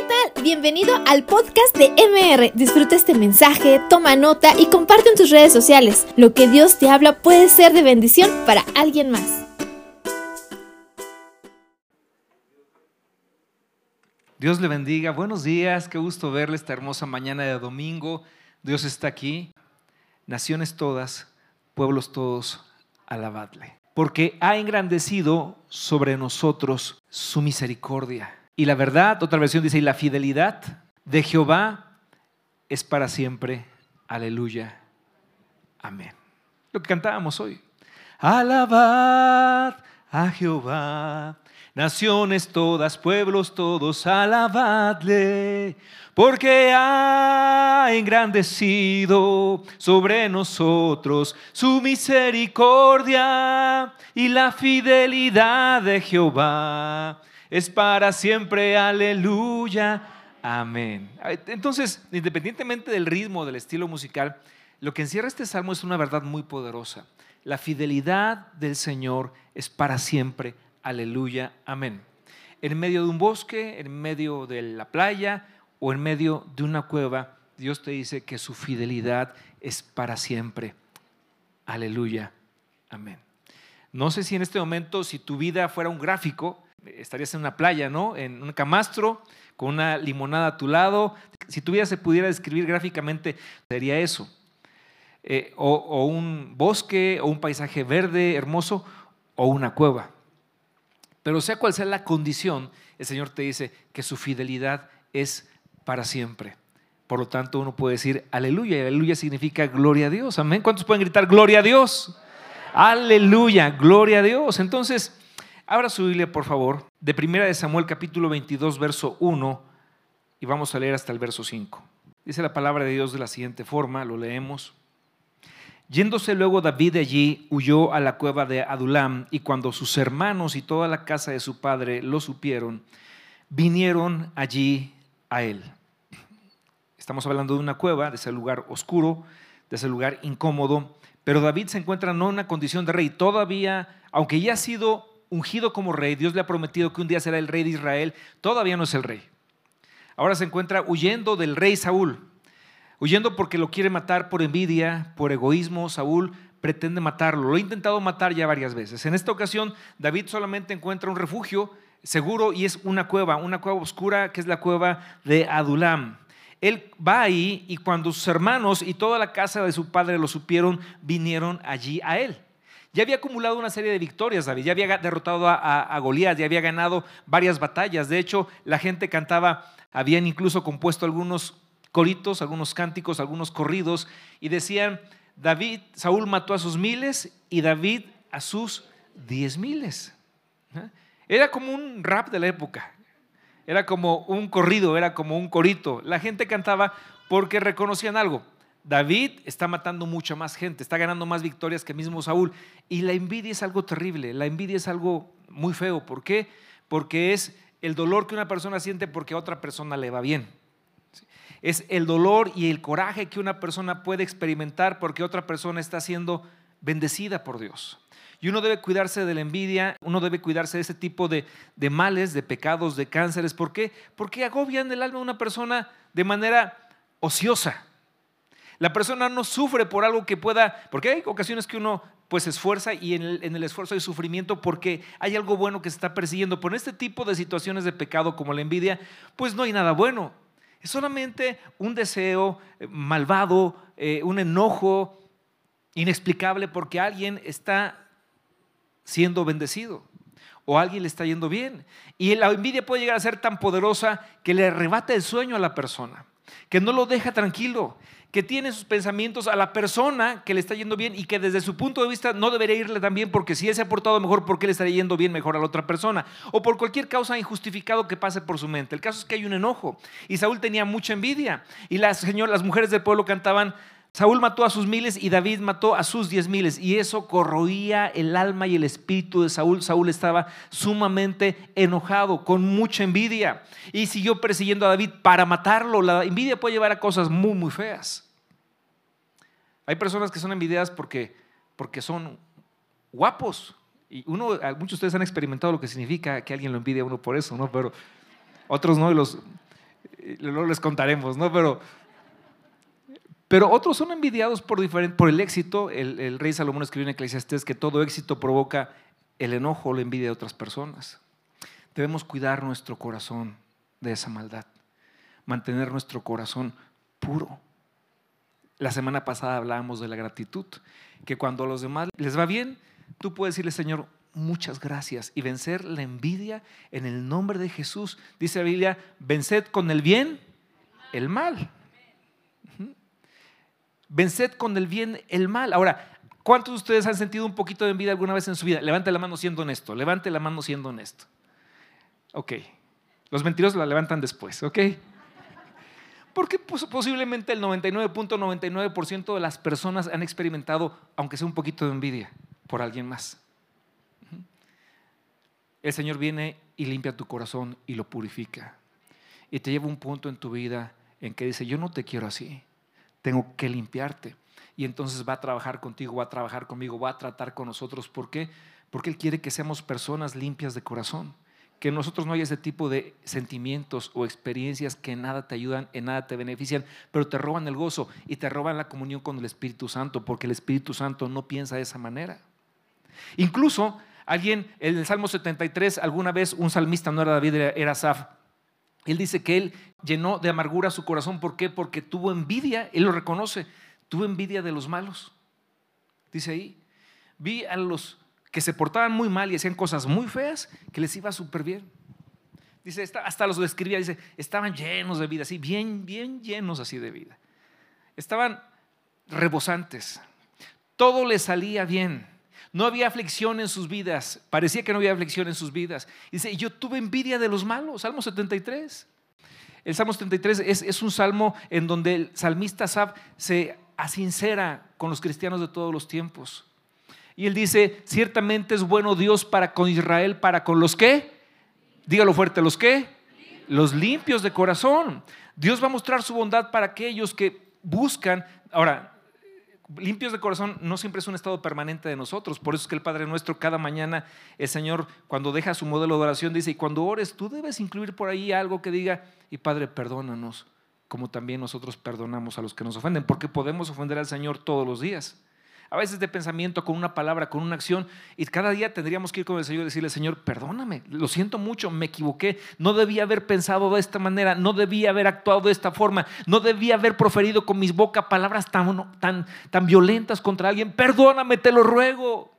¿qué tal? Bienvenido al podcast de MR. Disfruta este mensaje, toma nota y comparte en tus redes sociales. Lo que Dios te habla puede ser de bendición para alguien más. Dios le bendiga. Buenos días, qué gusto verle esta hermosa mañana de domingo. Dios está aquí. Naciones todas, pueblos todos, alabadle. Porque ha engrandecido sobre nosotros su misericordia. Y la verdad, otra versión dice, y la fidelidad de Jehová es para siempre. Aleluya. Amén. Lo que cantábamos hoy. Alabad a Jehová. Naciones todas, pueblos todos, alabadle, porque ha engrandecido sobre nosotros su misericordia y la fidelidad de Jehová es para siempre, aleluya, amén. Entonces, independientemente del ritmo, del estilo musical, lo que encierra este salmo es una verdad muy poderosa. La fidelidad del Señor es para siempre, aleluya, amén. En medio de un bosque, en medio de la playa o en medio de una cueva, Dios te dice que su fidelidad es para siempre. Aleluya. Amén. No sé si en este momento, si tu vida fuera un gráfico, estarías en una playa, ¿no? En un camastro, con una limonada a tu lado. Si tu vida se pudiera describir gráficamente, sería eso. Eh, o, o un bosque, o un paisaje verde, hermoso, o una cueva. Pero sea cual sea la condición, el Señor te dice que su fidelidad es para siempre. Por lo tanto, uno puede decir aleluya. Y aleluya significa gloria a Dios. Amén. ¿Cuántos pueden gritar gloria a Dios? Aleluya, gloria a Dios. Entonces, Abra su Biblia, por favor, de Primera de Samuel capítulo 22, verso 1, y vamos a leer hasta el verso 5. Dice la palabra de Dios de la siguiente forma, lo leemos. Yéndose luego David de allí, huyó a la cueva de Adulam, y cuando sus hermanos y toda la casa de su padre lo supieron, vinieron allí a él. Estamos hablando de una cueva, de ese lugar oscuro, de ese lugar incómodo, pero David se encuentra no en una condición de rey, todavía, aunque ya ha sido ungido como rey, Dios le ha prometido que un día será el rey de Israel, todavía no es el rey. Ahora se encuentra huyendo del rey Saúl, huyendo porque lo quiere matar por envidia, por egoísmo. Saúl pretende matarlo, lo ha intentado matar ya varias veces. En esta ocasión, David solamente encuentra un refugio seguro y es una cueva, una cueva oscura que es la cueva de Adulam. Él va ahí y cuando sus hermanos y toda la casa de su padre lo supieron, vinieron allí a él. Ya había acumulado una serie de victorias, David. Ya había derrotado a, a, Goliat, ya había ganado varias batallas. De hecho, la gente cantaba, habían incluso compuesto algunos coritos, algunos cánticos, algunos corridos, y decían, David, Saúl mató a sus miles y David a sus diez miles. ¿eh? Era como un rap de la época. Era como un corrido, era como un corito. La gente cantaba porque reconocían algo. David está matando mucha más gente, está ganando más victorias que mismo Saúl. Y la envidia es algo terrible, la envidia es algo muy feo. ¿Por qué? Porque es el dolor que una persona siente porque a otra persona le va bien. Es el dolor y el coraje que una persona puede experimentar porque otra persona está siendo bendecida por Dios. Y uno debe cuidarse de la envidia, uno debe cuidarse de ese tipo de, de males, de pecados, de cánceres. ¿Por qué? Porque agobian el alma de una persona de manera ociosa. La persona no sufre por algo que pueda, porque hay ocasiones que uno pues esfuerza y en el, esfuerzo hay sufrimiento porque hay algo bueno que se está persiguiendo. Por este tipo de situaciones de pecado como la envidia, pues no hay nada bueno. Es solamente un deseo eh, malvado, eh, un enojo inexplicable porque alguien está siendo bendecido o alguien le está yendo bien. Y la envidia puede llegar a ser tan poderosa que le arrebata el sueño a la persona, que no lo deja tranquilo, que tiene sus pensamientos a la persona que le está yendo bien y que desde su punto de vista no debería irle tan bien porque si él se ha portado mejor, ¿por qué le estaría yendo bien mejor a la otra persona? O por cualquier causa injustificado que pase por su mente. El caso es que hay un enojo y Saúl tenía mucha envidia y las, las mujeres del pueblo cantaban, Saúl mató a sus miles y David mató a sus diez miles. Y eso corroía el alma y el espíritu de Saúl. Saúl estaba sumamente enojado, con mucha envidia. Y siguió persiguiendo a David para matarlo. La envidia puede llevar a cosas muy, muy feas. Hay personas que son envidiadas porque, porque son guapos. Y uno, muchos de ustedes han experimentado lo que significa que alguien lo envidia a uno por eso, ¿no? Pero otros no. Y los, luego les contaremos, ¿no? Pero, pero otros son envidiados por, por el éxito. El, el, rey Salomón escribió en Eclesiastés que todo éxito provoca el enojo o la envidia de otras personas. Debemos cuidar nuestro corazón de esa maldad, mantener nuestro corazón puro. La semana pasada hablábamos de la gratitud, que cuando a los demás les va bien, tú puedes decirle, Señor, muchas gracias y vencer la envidia en el nombre de Jesús. Dice la Biblia, venced con el bien el mal. Venced con el bien el mal. Ahora, ¿cuántos de ustedes han sentido un poquito de envidia alguna vez en su vida? Levante la mano siendo honesto, levante la mano siendo honesto. Ok, los mentirosos la levantan después, ¿ok? Porque posiblemente el 99.99% de las personas han experimentado, aunque sea un poquito de envidia, por alguien más. El Señor viene y limpia tu corazón y lo purifica. Y te lleva un punto en tu vida en que dice, yo no te quiero así, tengo que limpiarte. Y entonces va a trabajar contigo, va a trabajar conmigo, va a tratar con nosotros. ¿Por qué? Porque Él quiere que seamos personas limpias de corazón que nosotros no haya ese tipo de sentimientos o experiencias que en nada te ayudan, en nada te benefician, pero te roban el gozo y te roban la comunión con el Espíritu Santo, porque el Espíritu Santo no piensa de esa manera. Incluso alguien en el Salmo 73, alguna vez un salmista, no era David, era Asaf, él dice que él llenó de amargura su corazón. ¿Por qué? Porque tuvo envidia, él lo reconoce, tuvo envidia de los malos. Dice ahí, vi a los que se portaban muy mal y hacían cosas muy feas, que les iba súper bien. Dice, hasta los describía, dice, estaban llenos de vida, así, bien, bien llenos así de vida. Estaban rebosantes. Todo les salía bien. No había aflicción en sus vidas. Parecía que no había aflicción en sus vidas. Dice, yo tuve envidia de los malos. Salmo 73. El Salmo 73 es, es un salmo en donde el salmista Sab se asincera con los cristianos de todos los tiempos. Y él dice, ciertamente es bueno Dios para con Israel, para con los que, dígalo fuerte, los que, los limpios de corazón. Dios va a mostrar su bondad para aquellos que buscan, ahora, limpios de corazón no siempre es un estado permanente de nosotros. Por eso es que el Padre nuestro cada mañana, el Señor, cuando deja su modelo de oración, dice, y cuando ores, tú debes incluir por ahí algo que diga, y Padre, perdónanos, como también nosotros perdonamos a los que nos ofenden, porque podemos ofender al Señor todos los días a veces de pensamiento, con una palabra, con una acción, y cada día tendríamos que ir con el Señor y decirle, Señor, perdóname, lo siento mucho, me equivoqué, no debía haber pensado de esta manera, no debía haber actuado de esta forma, no debía haber proferido con mis bocas palabras tan, violentas contra alguien, perdóname, te lo ruego.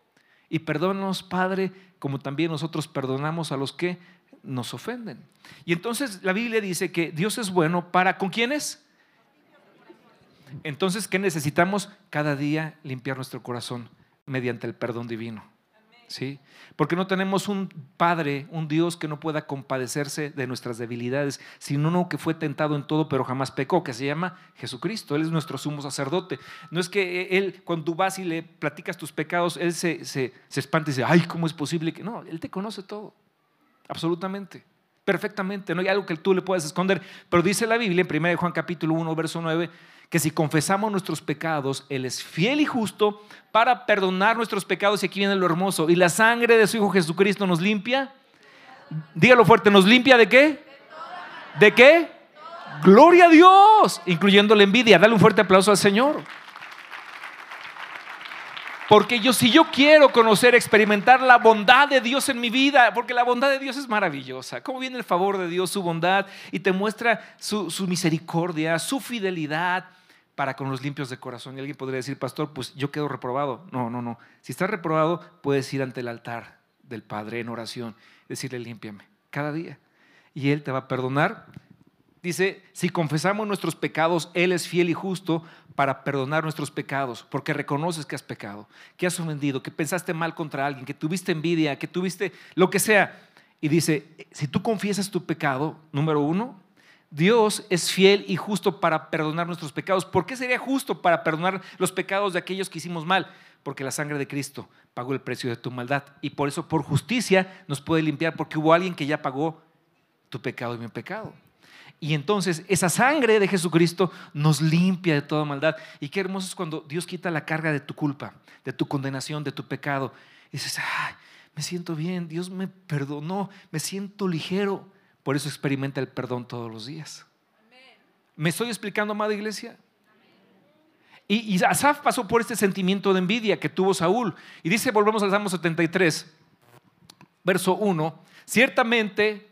Y perdónanos, Padre, como también nosotros perdonamos a los que nos ofenden. Y entonces la Biblia dice que Dios es bueno para, ¿con quiénes? Entonces, ¿qué necesitamos? Cada día limpiar nuestro corazón mediante el perdón divino. ¿Sí? Porque no tenemos un Padre, un Dios que no pueda compadecerse de nuestras debilidades, sino uno que fue tentado en todo pero jamás pecó, que se llama Jesucristo. Él es nuestro sumo sacerdote. No es que Él, cuando tú vas y le platicas tus pecados, Él se, se, se espanta y dice, ay, ¿cómo es posible que no? Él te conoce todo, absolutamente perfectamente, no hay algo que tú le puedas esconder. Pero dice la Biblia en 1 Juan capítulo 1, verso 9, que si confesamos nuestros pecados, Él es fiel y justo para perdonar nuestros pecados. Y aquí viene lo hermoso. Y la sangre de su Hijo Jesucristo nos limpia. Dígalo fuerte, ¿nos limpia de qué? ¿De qué? Gloria a Dios, incluyendo la envidia. Dale un fuerte aplauso al Señor. Porque yo, si yo quiero conocer, experimentar la bondad de Dios en mi vida, porque la bondad de Dios es maravillosa. ¿Cómo viene el favor de Dios, su bondad? Y te muestra su, su misericordia, su fidelidad para con los limpios de corazón. Y alguien podría decir, pastor, pues yo quedo reprobado. No, no, no. Si estás reprobado, puedes ir ante el altar del Padre en oración, decirle, límpiame, cada día. Y Él te va a perdonar. Dice, si confesamos nuestros pecados, Él es fiel y justo para perdonar nuestros pecados, porque reconoces que has pecado, que has ofendido, que pensaste mal contra alguien, que tuviste envidia, que tuviste lo que sea. Y dice, si tú confiesas tu pecado, número uno, Dios es fiel y justo para perdonar nuestros pecados. ¿Por qué sería justo para perdonar los pecados de aquellos que hicimos mal? Porque la sangre de Cristo pagó el precio de tu maldad. Y por eso, por justicia, nos puede limpiar, porque hubo alguien que ya pagó tu pecado y mi pecado. Y entonces esa sangre de Jesucristo nos limpia de toda maldad. Y qué hermoso es cuando Dios quita la carga de tu culpa, de tu condenación, de tu pecado. Y dices, ay, me siento bien, Dios me perdonó, me siento ligero. Por eso experimenta el perdón todos los días. ¿Me estoy explicando, amada iglesia? Y, y Asaf pasó por este sentimiento de envidia que tuvo Saúl. Y dice, volvemos al Salmo 73, verso 1, ciertamente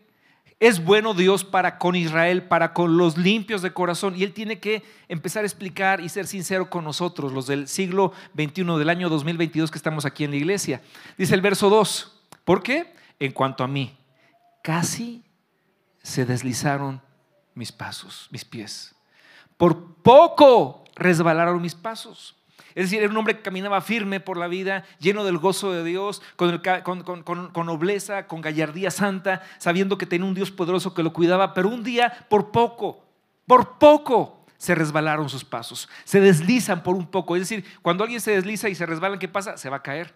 es bueno Dios para con Israel, para con los limpios de corazón. Y Él tiene que empezar a explicar y ser sincero con nosotros, los del siglo XXI, del año 2022 que estamos aquí en la iglesia. Dice el verso 2, ¿por qué? En cuanto a mí, casi se deslizaron mis pasos, mis pies. Por poco resbalaron mis pasos. Es decir, era un hombre que caminaba firme por la vida, lleno del gozo de Dios, con, nobleza, con gallardía santa, sabiendo que tenía un Dios poderoso que lo cuidaba, pero un día, por poco, por poco, se resbalaron sus pasos, se deslizan por un poco. Es decir, cuando alguien se desliza y se resbala, ¿qué pasa? Se va a caer.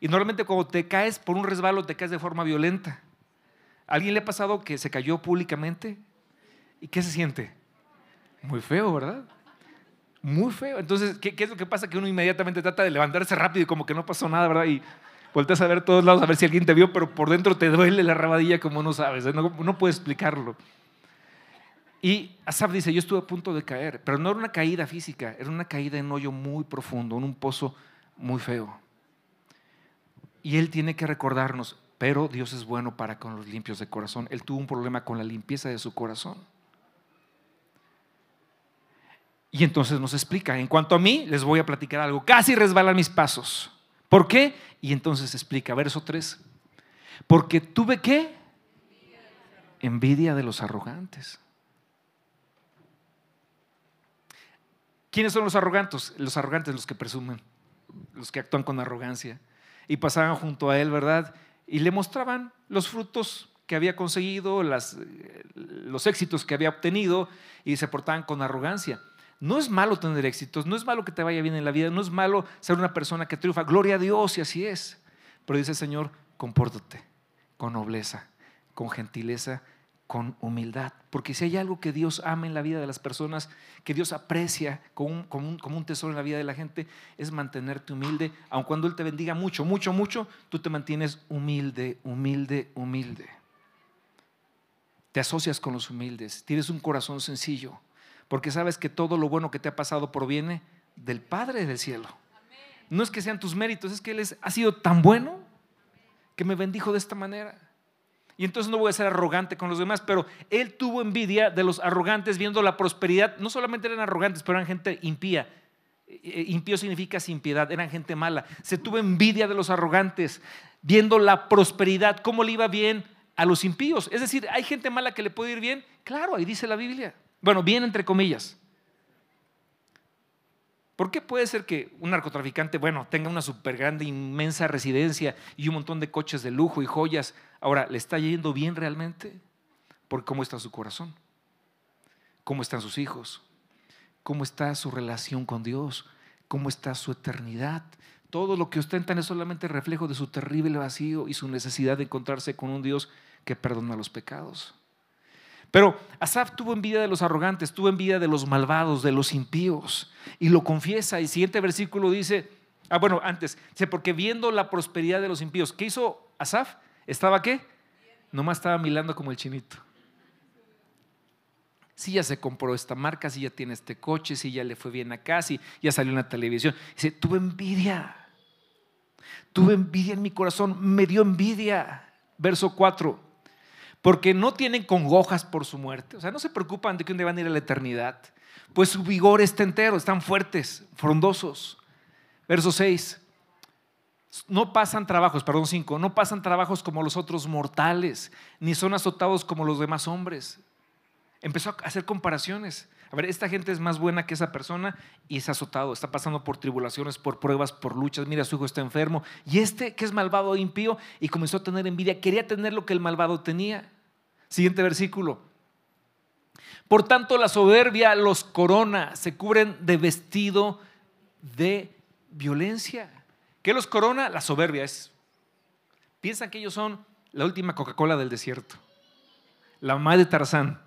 Y normalmente cuando te caes por un resbalo, te caes de forma violenta. ¿A alguien le ha pasado que se cayó públicamente? ¿Y qué se siente? Muy feo, ¿verdad? Muy feo. Entonces, ¿qué, es lo que pasa? Que uno inmediatamente trata de levantarse rápido y como que no pasó nada, ¿verdad? Y volteas a ver todos lados a ver si alguien te vio, pero por dentro te duele la rabadilla como no sabes. ¿eh? No, no puedes explicarlo. Y Asaf dice, yo estuve a punto de caer, pero no era una caída física, era una caída en un hoyo muy profundo, en un pozo muy feo. Y él tiene que recordarnos, pero Dios es bueno para con los limpios de corazón. Él tuvo un problema con la limpieza de su corazón. Y entonces nos explica, en cuanto a mí, les voy a platicar algo, casi resbalan mis pasos. ¿Por qué? Y entonces explica, verso 3, porque tuve qué? Envidia de los arrogantes. ¿Quiénes son los arrogantes? Los arrogantes, los que presumen, los que actúan con arrogancia. Y pasaban junto a él, ¿verdad? Y le mostraban los frutos que había conseguido, las, los éxitos que había obtenido, y se portaban con arrogancia. No es malo tener éxitos, no es malo que te vaya bien en la vida, no es malo ser una persona que triunfa. Gloria a Dios y así es. Pero dice el Señor, compórtate con nobleza, con gentileza, con humildad. Porque si hay algo que Dios ama en la vida de las personas, que Dios aprecia como un, como un, tesoro en la vida de la gente, es mantenerte humilde. Aun cuando Él te bendiga mucho, mucho, mucho, tú te mantienes humilde, humilde, humilde. Te asocias con los humildes, tienes un corazón sencillo porque sabes que todo lo bueno que te ha pasado proviene del Padre del cielo. No es que sean tus méritos, es que Él ha sido tan bueno que me bendijo de esta manera. Y entonces no voy a ser arrogante con los demás, pero Él tuvo envidia de los arrogantes viendo la prosperidad. No solamente eran arrogantes, pero eran gente impía. Eh, eh, impío significa sin piedad, eran gente mala. Se tuvo envidia de los arrogantes, viendo la prosperidad, cómo le iba bien a los impíos. Es decir, ¿hay gente mala que le puede ir bien? Claro, ahí dice la Biblia. Bueno, bien entre comillas. ¿Por qué puede ser que un narcotraficante, bueno, tenga una súper grande, inmensa residencia y un montón de coches de lujo y joyas? Ahora, ¿le está yendo bien realmente? Por cómo está su corazón, cómo están sus hijos, cómo está su relación con Dios, cómo está su eternidad. Todo lo que ostentan es solamente reflejo de su terrible vacío y su necesidad de encontrarse con un Dios que perdona los pecados. Pero Asaf tuvo envidia de los arrogantes, tuvo envidia de los malvados, de los impíos. Y lo confiesa. Y el siguiente versículo dice, ah, bueno, antes, dice, porque viendo la prosperidad de los impíos, ¿qué hizo Asaf? ¿Estaba qué? Nomás estaba milando como el chinito. Si ya se compró esta marca, si ya tiene este coche, si ya le fue bien acá, si ya salió en la televisión. Dice, tuve envidia. Tuve envidia en mi corazón, me dio envidia. Verso 4 porque no tienen congojas por su muerte, o sea, no se preocupan de que un día van a ir a la eternidad, pues su vigor está entero, están fuertes, frondosos. Verso 6, no pasan trabajos, perdón 5, no pasan trabajos como los otros mortales, ni son azotados como los demás hombres. Empezó a hacer comparaciones. A ver, esta gente es más buena que esa persona y es azotado, está pasando por tribulaciones, por pruebas, por luchas. Mira, su hijo está enfermo. Y este que es malvado e impío y comenzó a tener envidia, quería tener lo que el malvado tenía. Siguiente versículo. Por tanto, la soberbia los corona, se cubren de vestido de violencia. ¿Qué los corona? La soberbia es. Piensan que ellos son la última Coca-Cola del desierto, la mamá de Tarzán.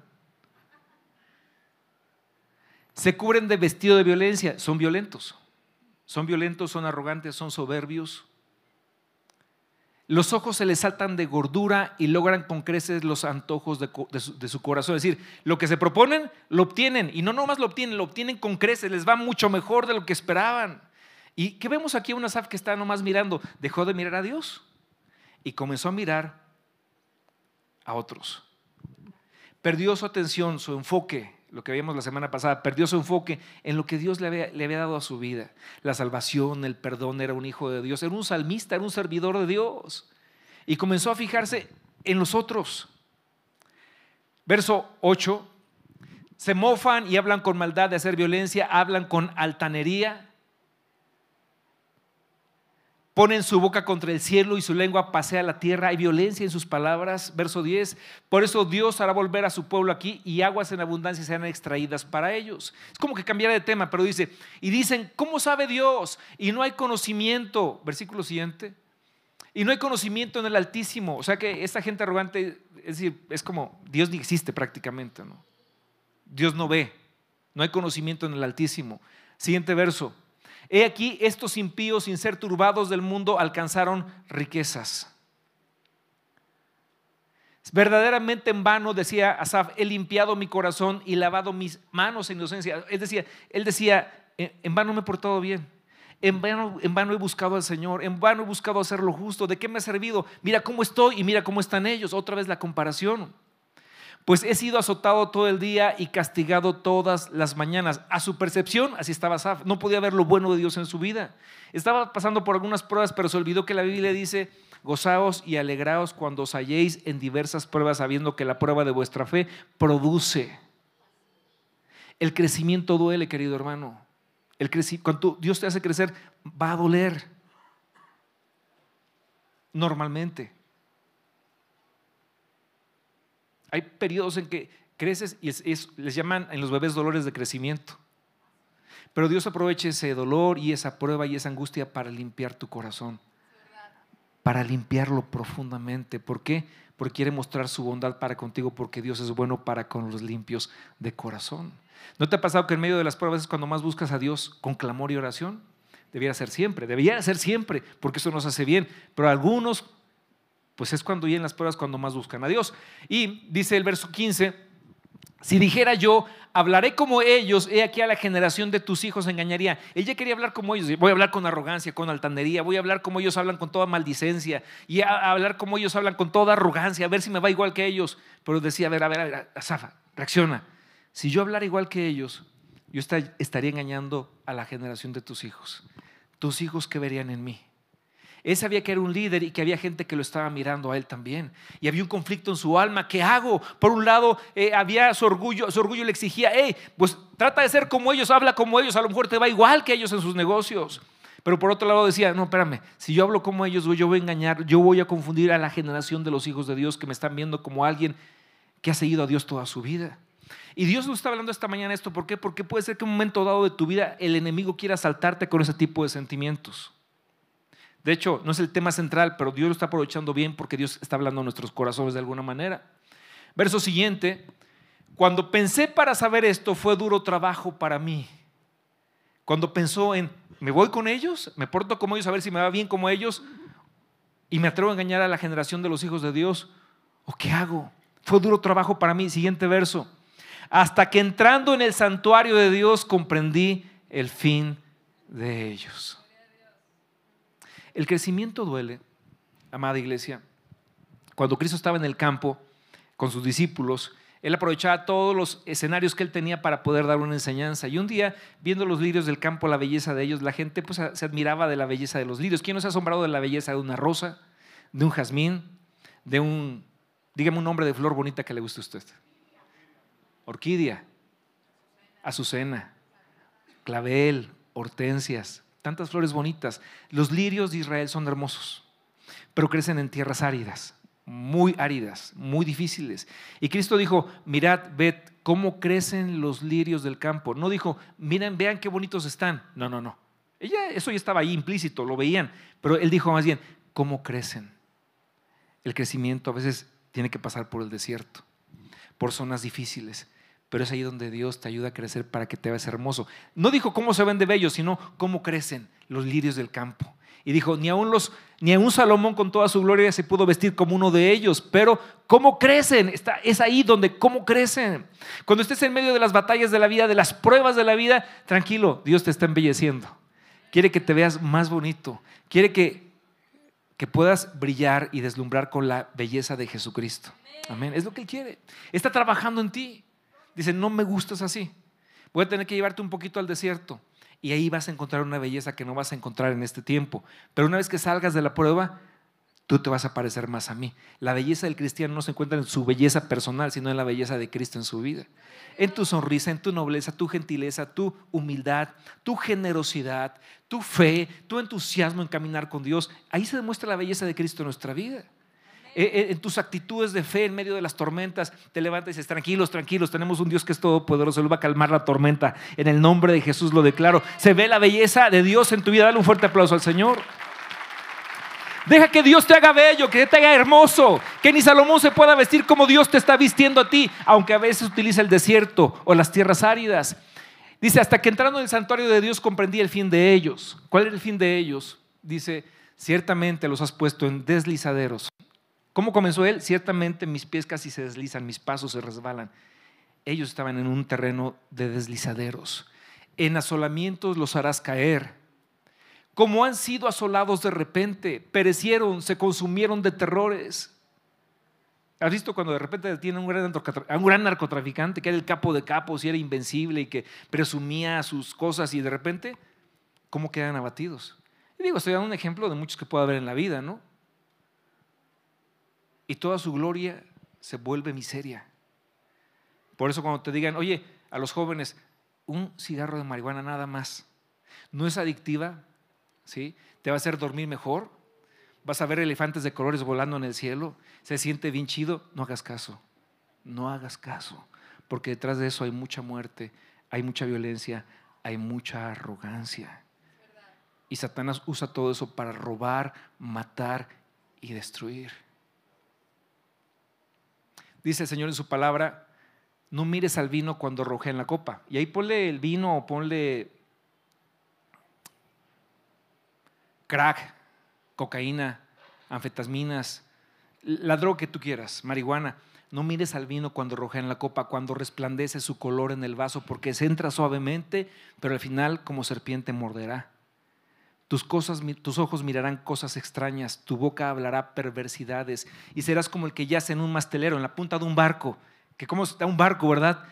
Se cubren de vestido de violencia, son violentos. Son violentos, son arrogantes, son soberbios. los ojos se les saltan de gordura y logran con creces los antojos de, su, corazón. Es decir, lo que se proponen, lo obtienen. Y no nomás lo obtienen, lo obtienen con creces. Les va mucho mejor de lo que esperaban. ¿Y qué vemos aquí? Una Asaf que está nomás mirando. Dejó de mirar a Dios y comenzó a mirar a otros. Perdió su atención, su enfoque lo que vimos la semana pasada, perdió su enfoque en lo que Dios le había, le había, dado a su vida. La salvación, el perdón, era un hijo de Dios, era un salmista, era un servidor de Dios. Y comenzó a fijarse en los otros. Verso 8, se mofan y hablan con maldad de hacer violencia, hablan con altanería ponen su boca contra el cielo y su lengua pasea la tierra. Hay violencia en sus palabras. Verso 10. Por eso Dios hará volver a su pueblo aquí y aguas en abundancia serán extraídas para ellos. Es como que cambiara de tema, pero dice, y dicen, ¿cómo sabe Dios? Y no hay conocimiento. Versículo siguiente. Y no hay conocimiento en el Altísimo. O sea que esta gente arrogante, es decir, es como, Dios ni existe prácticamente, ¿no? Dios no ve. No hay conocimiento en el Altísimo. Siguiente verso. He aquí, estos impíos, sin ser turbados del mundo, alcanzaron riquezas. Verdaderamente en vano, decía Asaf, he limpiado mi corazón y lavado mis manos en inocencia. Es decir, él decía, en vano me he portado bien. En vano, en vano he buscado al Señor, en vano he buscado hacer lo justo. ¿De qué me ha servido? Mira cómo estoy y mira cómo están ellos. Otra vez la comparación. Pues he sido azotado todo el día y castigado todas las mañanas. A su percepción, así estaba Saf. No podía ver lo bueno de Dios en su vida. Estaba pasando por algunas pruebas, pero se olvidó que la Biblia dice, gozaos y alegraos cuando os halléis en diversas pruebas, sabiendo que la prueba de vuestra fe produce. El crecimiento duele, querido hermano. El cuando Dios te hace crecer, va a doler. Normalmente. Hay periodos en que creces y les llaman en los bebés dolores de crecimiento. Pero Dios aprovecha ese dolor y esa prueba y esa angustia para limpiar tu corazón. Para limpiarlo profundamente. ¿Por qué? Porque quiere mostrar su bondad para contigo, porque Dios es bueno para con los limpios de corazón. ¿No te ha pasado que en medio de las pruebas es cuando más buscas a Dios con clamor y oración? Debería ser siempre, debería ser siempre, porque eso nos hace bien. Pero algunos pues es cuando en las pruebas cuando más buscan a Dios. Y dice el verso 15, si dijera yo, hablaré como ellos, he aquí a la generación de tus hijos engañaría. Ella quería hablar como ellos, voy a hablar con arrogancia, con altanería, voy a hablar como ellos hablan con toda maldicencia, y a hablar como ellos hablan con toda arrogancia, a ver si me va igual que ellos. Pero decía, a ver, a ver, a ver, Azafa, reacciona. Si yo hablara igual que ellos, yo estaría engañando a la generación de tus hijos. Tus hijos que verían en mí. Él sabía que era un líder y que había gente que lo estaba mirando a él también. Y había un conflicto en su alma. ¿Qué hago? Por un lado, eh, había su orgullo, su orgullo le exigía, hey, pues trata de ser como ellos, habla como ellos, a lo mejor te va igual que ellos en sus negocios. Pero por otro lado decía, no, espérame, si yo hablo como ellos, yo voy a engañar, yo voy a confundir a la generación de los hijos de Dios que me están viendo como alguien que ha seguido a Dios toda su vida. Y Dios nos está hablando esta mañana esto, ¿por qué? Porque puede ser que en un momento dado de tu vida el enemigo quiera asaltarte con ese tipo de sentimientos. De hecho, no es el tema central, pero Dios lo está aprovechando bien porque Dios está hablando a nuestros corazones de alguna manera. Verso siguiente, cuando pensé para saber esto fue duro trabajo para mí. Cuando pensó en, ¿me voy con ellos? ¿Me porto como ellos a ver si me va bien como ellos? ¿Y me atrevo a engañar a la generación de los hijos de Dios? ¿O qué hago? Fue duro trabajo para mí. Siguiente verso. Hasta que entrando en el santuario de Dios comprendí el fin de ellos. El crecimiento duele, amada iglesia. Cuando Cristo estaba en el campo con sus discípulos, él aprovechaba todos los escenarios que él tenía para poder dar una enseñanza. Y un día, viendo los lirios del campo, la belleza de ellos, la gente pues, se admiraba de la belleza de los lirios. ¿Quién no se ha asombrado de la belleza de una rosa, de un jazmín, de un, dígame un nombre de flor bonita que le guste a usted? Orquídea, azucena, clavel, hortensias, tantas flores bonitas. Los lirios de Israel son hermosos, pero crecen en tierras áridas, muy áridas, muy difíciles. Y Cristo dijo, mirad, ved cómo crecen los lirios del campo. No dijo, miren, vean qué bonitos están. No, no, no. Ella, eso ya estaba ahí implícito, lo veían. Pero él dijo más bien, cómo crecen. El crecimiento a veces tiene que pasar por el desierto, por zonas difíciles pero es ahí donde Dios te ayuda a crecer para que te veas hermoso. No dijo cómo se ven de bellos, sino cómo crecen los lirios del campo. Y dijo, ni aun los ni un Salomón con toda su gloria se pudo vestir como uno de ellos, pero ¿cómo crecen? Está, es ahí donde cómo crecen. Cuando estés en medio de las batallas de la vida, de las pruebas de la vida, tranquilo, Dios te está embelleciendo. Quiere que te veas más bonito. Quiere que, que puedas brillar y deslumbrar con la belleza de Jesucristo. Amén. Es lo que quiere. Está trabajando en ti. Dice, no me gustas así. Voy a tener que llevarte un poquito al desierto y ahí vas a encontrar una belleza que no vas a encontrar en este tiempo. Pero una vez que salgas de la prueba, tú te vas a parecer más a mí. La belleza del cristiano no se encuentra en su belleza personal, sino en la belleza de Cristo en su vida. En tu sonrisa, en tu nobleza, tu gentileza, tu humildad, tu generosidad, tu fe, tu entusiasmo en caminar con Dios. Ahí se demuestra la belleza de Cristo en nuestra vida. Eh, eh, en tus actitudes de fe en medio de las tormentas, te levantas y dices, tranquilos, tranquilos, tenemos un Dios que es todopoderoso, Él va a calmar la tormenta. En el nombre de Jesús lo declaro. Se ve la belleza de Dios en tu vida. Dale un fuerte aplauso al Señor. Deja que Dios te haga bello, que te haga hermoso, que ni Salomón se pueda vestir como Dios te está vistiendo a ti, aunque a veces utiliza el desierto o las tierras áridas. Dice, hasta que entrando en el santuario de Dios comprendí el fin de ellos. ¿Cuál es el fin de ellos? Dice, ciertamente los has puesto en deslizaderos ¿Cómo comenzó él? Ciertamente mis pies casi se deslizan, mis pasos se resbalan. Ellos estaban en un terreno de deslizaderos. En asolamientos los harás caer. Como han sido asolados de repente, perecieron, se consumieron de terrores. ¿Has visto cuando de repente tiene un gran, un gran narcotraficante que era el capo de capos y era invencible y que presumía sus cosas y de repente, ¿cómo quedan abatidos? Y digo, estoy dando un ejemplo de muchos que puede haber en la vida, ¿no? Y toda su gloria se vuelve miseria. Por eso cuando te digan, oye, a los jóvenes, un cigarro de marihuana nada más, no es adictiva, ¿sí? Te va a hacer dormir mejor, vas a ver elefantes de colores volando en el cielo, se siente bien chido, no hagas caso, no hagas caso, porque detrás de eso hay mucha muerte, hay mucha violencia, hay mucha arrogancia. Y Satanás usa todo eso para robar, matar y destruir. Dice el Señor en su palabra, no mires al vino cuando roje en la copa. Y ahí ponle el vino ponle crack, cocaína, anfetaminas, la droga que tú quieras, marihuana. No mires al vino cuando roja en la copa, cuando resplandece su color en el vaso, porque se entra suavemente, pero al final como serpiente morderá. Tus, cosas, tus ojos mirarán cosas extrañas, tu boca hablará perversidades y serás como el que yace en un mastelero, en la punta de un barco, que como está un barco, ¿verdad?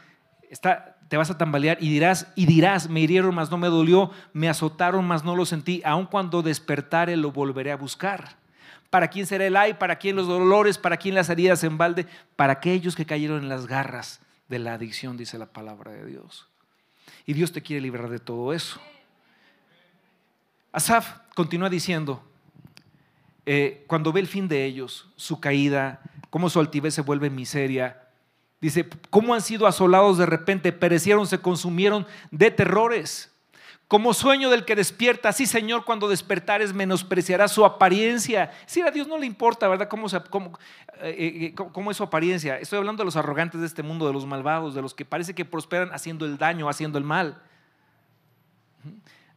Está, te vas a tambalear y dirás, y dirás, me hirieron, mas no me dolió, me azotaron, mas no lo sentí, aun cuando despertare lo volveré a buscar. ¿Para quién será el ay? ¿Para quién los dolores? ¿Para quién las heridas en balde? Para aquellos que cayeron en las garras de la adicción, dice la palabra de Dios. Y Dios te quiere librar de todo eso. Asaf continúa diciendo, eh, cuando ve el fin de ellos, su caída, cómo su altivez se vuelve miseria, dice, cómo han sido asolados de repente, perecieron, se consumieron de terrores. Como sueño del que despierta, así Señor, cuando despertares menospreciará su apariencia. Si a Dios no le importa, ¿verdad? ¿Cómo, cómo, eh, eh, ¿Cómo, es su apariencia? Estoy hablando de los arrogantes de este mundo, de los malvados, de los que parece que prosperan haciendo el daño, haciendo el mal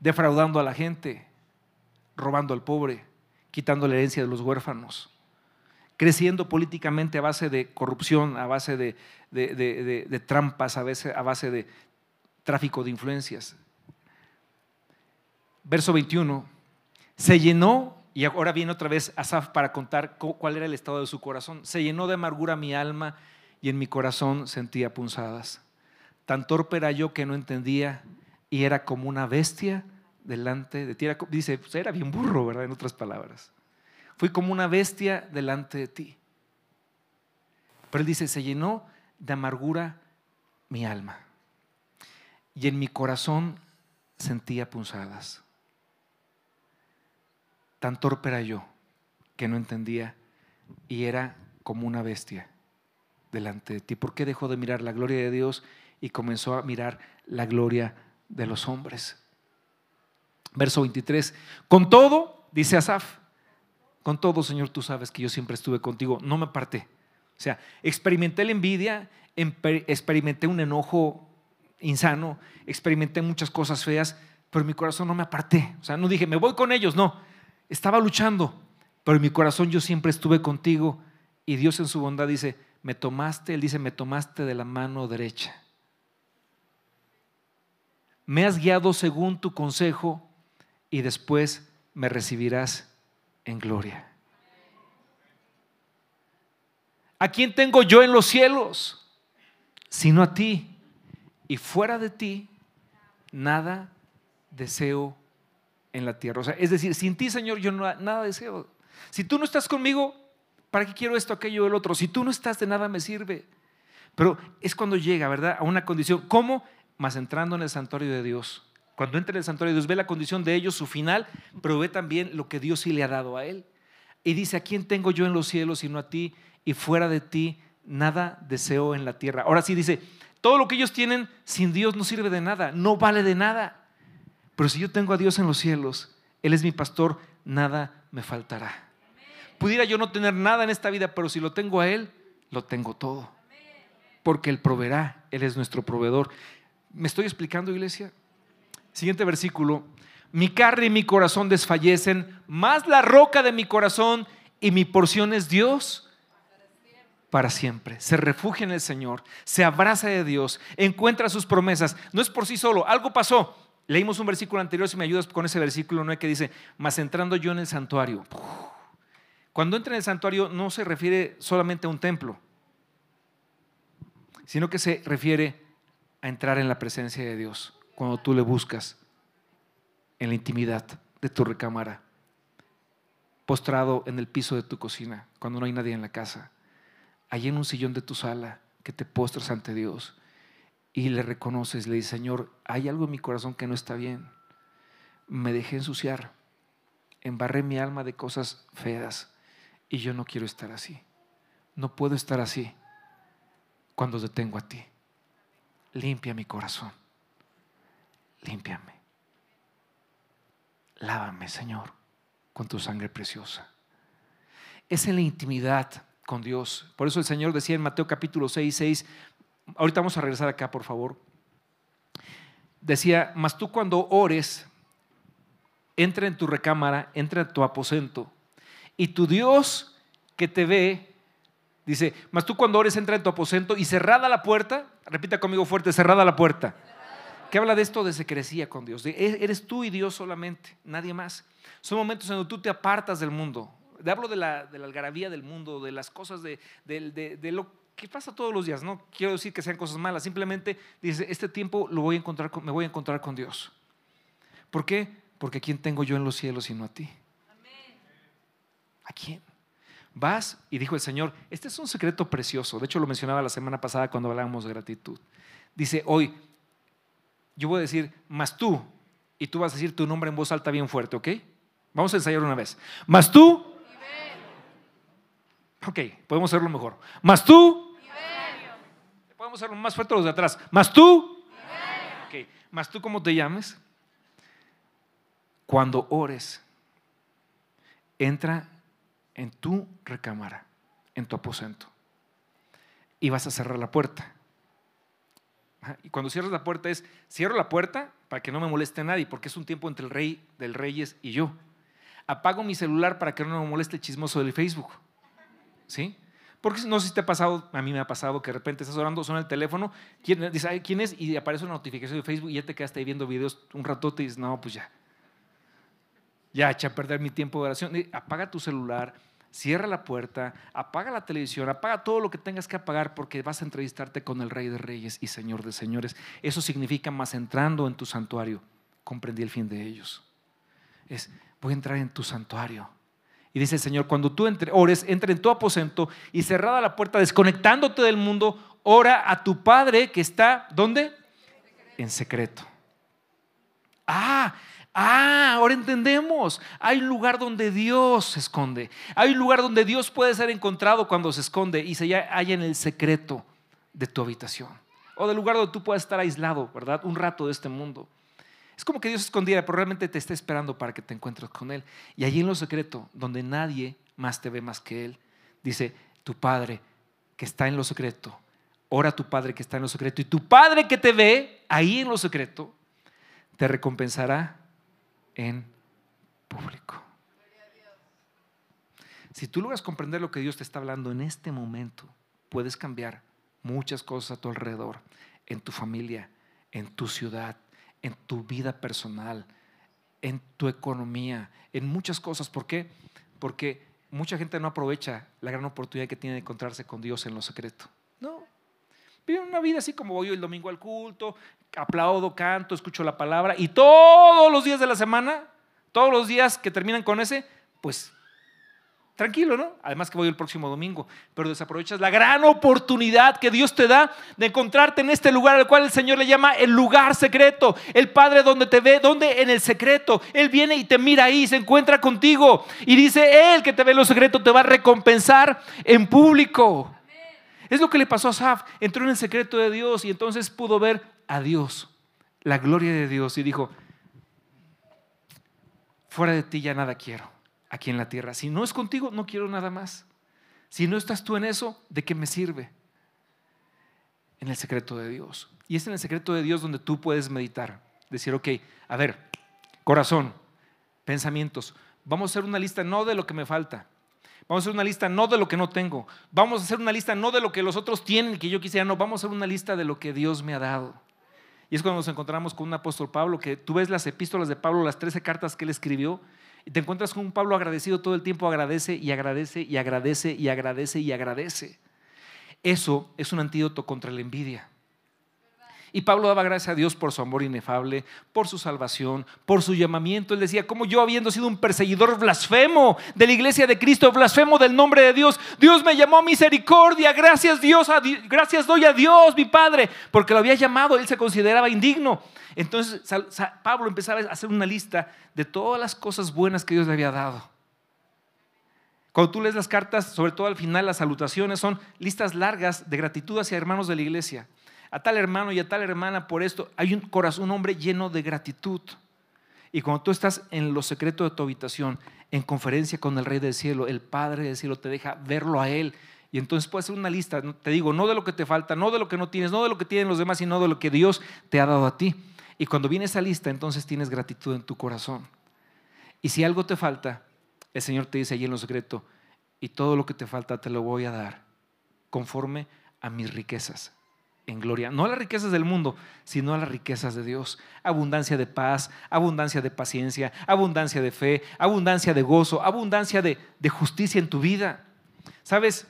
defraudando a la gente, robando al pobre, quitando la herencia de los huérfanos, creciendo políticamente a base de corrupción, a base de, trampas, a, a base de tráfico de influencias. Verso 21, se llenó, y ahora viene otra vez Asaf para contar cuál era el estado de su corazón, se llenó de amargura mi alma y en mi corazón sentía punzadas. Tan torpe era yo que no entendía y era como una bestia delante de ti. dice, pues era bien burro, ¿verdad? En otras palabras. Fui como una bestia delante de ti. Pero él dice, se llenó de amargura mi alma. Y en mi corazón sentía punzadas. Tan torpe era yo que no entendía y era como una bestia delante de ti. ¿Por qué dejó de mirar la gloria de Dios y comenzó a mirar la gloria de los hombres? Verso 23. Con todo, dice Asaf, con todo, Señor, tú sabes que yo siempre estuve contigo, no me aparté. O sea, experimenté la envidia, experimenté un enojo insano, experimenté muchas cosas feas, pero mi corazón no me aparté. O sea, no dije, me voy con ellos, no. estaba luchando, pero en mi corazón yo siempre estuve contigo. Y Dios en su bondad dice, me tomaste, Él dice, me tomaste de la mano derecha. Me has guiado según tu consejo y después me recibirás en gloria. ¿A quién tengo yo en los cielos? Sino a ti. Y fuera de ti, nada deseo en la tierra. O sea, es decir, sin ti, Señor, yo nada deseo. Si tú no estás conmigo, ¿para qué quiero esto, aquello, el otro? Si tú no estás, de nada me sirve. Pero es cuando llega, ¿verdad? A una condición. ¿Cómo? Más entrando en el santuario de Dios. Cuando entra en el santuario de Dios, ve la condición de ellos, su final, pero ve también lo que Dios sí le ha dado a él. Y dice, ¿a quién tengo yo en los cielos sino a ti? Y fuera de ti, nada deseo en la tierra. Ahora sí dice, todo lo que ellos tienen sin Dios no sirve de nada, no vale de nada. Pero si yo tengo a Dios en los cielos, Él es mi pastor, nada me faltará. Pudiera yo no tener nada en esta vida, pero si lo tengo a Él, lo tengo todo. Porque Él proveerá, Él es nuestro proveedor. ¿Me estoy explicando, iglesia? Siguiente versículo. Mi carne y mi corazón desfallecen, más la roca de mi corazón y mi porción es Dios para siempre. Se refugia en el Señor, se abraza de Dios, encuentra sus promesas. No es por sí solo, algo pasó. Leímos un versículo anterior, si me ayudas con ese versículo, no hay que dice, más entrando yo en el santuario. Cuando entra en el santuario no se refiere solamente a un templo, sino que se refiere a entrar en la presencia de Dios cuando tú le buscas en la intimidad de tu recámara, postrado en el piso de tu cocina, cuando no hay nadie en la casa, allí en un sillón de tu sala, que te postras ante Dios y le reconoces, le dices, Señor, hay algo en mi corazón que no está bien. Me dejé ensuciar, embarré mi alma de cosas feas y yo no quiero estar así. No puedo estar así cuando te tengo a ti. Limpia mi corazón. Límpiame. Lávame, Señor, con tu sangre preciosa. Es en la intimidad con Dios. Por eso el Señor decía en Mateo capítulo 6, 6, ahorita vamos a regresar acá, por favor. Decía, mas tú cuando ores, entra en tu recámara, entra en tu aposento, y tu Dios que te ve, dice, mas tú cuando ores, entra en tu aposento y cerrada la puerta, repita conmigo fuerte, cerrada la puerta. ¿Qué habla de esto de secrecía con Dios? E-, eres tú y Dios solamente, nadie más. Son momentos en donde tú te apartas del mundo. Hablo de la, de la algarabía del mundo, de las cosas de, de, de lo ¿Qué pasa todos los días, no quiero decir que sean cosas malas, simplemente dice, este tiempo lo voy a encontrar me voy a encontrar con Dios. ¿Por qué? Porque ¿quién tengo yo en los cielos sino a ti? ¿A quién? Vas y dijo el Señor, este es un secreto precioso, de hecho lo mencionaba la semana pasada cuando hablábamos de gratitud. Dice, hoy, yo voy a decir, más tú, y tú vas a decir tu nombre en voz alta bien fuerte, ¿ok? Vamos a ensayar una vez. Más tú. Ok, podemos hacerlo mejor. Más tú Podemos hacerlo más fuerte los de atrás. ¿Más tú? Ok. ¿Más tú cómo te llames? Cuando ores, entra en tu recámara, en tu aposento, y vas a cerrar la puerta. Y cuando cierras la puerta es, cierro la puerta para que no me moleste nadie, porque es un tiempo entre el rey del reyes y yo. Apago mi celular para que no me moleste el chismoso del Facebook. ¿Sí? Porque no sé si te ha pasado, a mí me ha pasado que de repente estás orando, suena el teléfono, ¿quién, dice, ¿quién es? Y aparece una notificación de Facebook y ya te quedaste ahí viendo videos un ratote y dices, no, pues ya. Ya, echa a perder mi tiempo de oración. Apaga tu celular, cierra la puerta, apaga la televisión, apaga todo lo que tengas que apagar porque vas a entrevistarte con el Rey de Reyes y Señor de Señores. Eso significa más entrando en tu santuario. Comprendí el fin de ellos. Es, voy a entrar en tu santuario y dice el Señor, cuando tú ores, entra en tu aposento y cerrada la puerta, desconectándote del mundo, ora a tu Padre que está, ¿dónde? En secreto. Ah, Ah, ahora entendemos. Hay un lugar donde Dios se esconde. Hay un lugar donde Dios puede ser encontrado cuando se esconde y se halla en el secreto de tu habitación. O del lugar donde tú puedas estar aislado, ¿verdad? Un rato de este mundo. Es como que Dios se escondiera, pero realmente te está esperando para que te encuentres con Él. Y allí en lo secreto, donde nadie más te ve más que Él, dice, tu Padre que está en lo secreto, ora a tu Padre que está en lo secreto, y tu Padre que te ve ahí en lo secreto, te recompensará en público. Si tú logras comprender lo que Dios te está hablando en este momento, puedes cambiar muchas cosas a tu alrededor, en tu familia, en tu ciudad, en tu vida personal, en tu economía, en muchas cosas. ¿Por qué? Porque mucha gente no aprovecha la gran oportunidad que tiene de encontrarse con Dios en lo secreto. No. Viven una vida así como voy el domingo al culto, aplaudo, canto, escucho la palabra y todos los días de la semana, todos los días que terminan con ese, pues tranquilo, ¿no? Además que voy el próximo domingo, pero desaprovechas la gran oportunidad que Dios te da de encontrarte en este lugar al cual el Señor le llama el lugar secreto, el Padre donde te ve, donde en el secreto, Él viene y te mira ahí, se encuentra contigo y dice, Él que te ve en lo secreto te va a recompensar en público. Es lo que le pasó a Saf, entró en el secreto de Dios y entonces pudo ver a Dios, la gloria de Dios y dijo, fuera de ti ya nada quiero aquí en la tierra. Si no es contigo, no quiero nada más. Si no estás tú en eso, ¿de qué me sirve? En el secreto de Dios. Y es en el secreto de Dios donde tú puedes meditar. Decir, ok, a ver, corazón, pensamientos. Vamos a hacer una lista no de lo que me falta. Vamos a hacer una lista no de lo que no tengo. Vamos a hacer una lista no de lo que los otros tienen que yo quisiera. No, vamos a hacer una lista de lo que Dios me ha dado. Y es cuando nos encontramos con un apóstol Pablo, que tú ves las epístolas de Pablo, las 13 cartas que él escribió, y te encuentras con un Pablo agradecido todo el tiempo, agradece y agradece y agradece y agradece y agradece. Eso es un antídoto contra la envidia. Y Pablo daba gracias a Dios por su amor inefable, por su salvación, por su llamamiento. Él decía, como yo habiendo sido un perseguidor blasfemo de la iglesia de Cristo, blasfemo del nombre de Dios, Dios me llamó a misericordia, gracias Dios, gracias doy a Dios, mi Padre, porque lo había llamado, él se consideraba indigno. Entonces Pablo empezaba a hacer una lista de todas las cosas buenas que Dios le había dado. Cuando tú lees las cartas, sobre todo al final las salutaciones, son listas largas de gratitud hacia hermanos de la iglesia. A tal hermano y a tal hermana por esto. Hay un corazón, un hombre lleno de gratitud. Y cuando tú estás en lo secreto de tu habitación, en conferencia con el Rey del Cielo, el Padre del Cielo te deja verlo a Él. Y entonces puedes hacer una lista, te digo, no de lo que te falta, no de lo que no tienes, no de lo que tienen los demás, sino de lo que Dios te ha dado a ti. Y cuando viene esa lista, entonces tienes gratitud en tu corazón. Y si algo te falta, el Señor te dice allí en lo secreto, y todo lo que te falta te lo voy a dar, conforme a mis riquezas en gloria. No a las riquezas del mundo, sino a las riquezas de Dios. Abundancia de paz, abundancia de paciencia, abundancia de fe, abundancia de gozo, abundancia de, justicia en tu vida. ¿Sabes?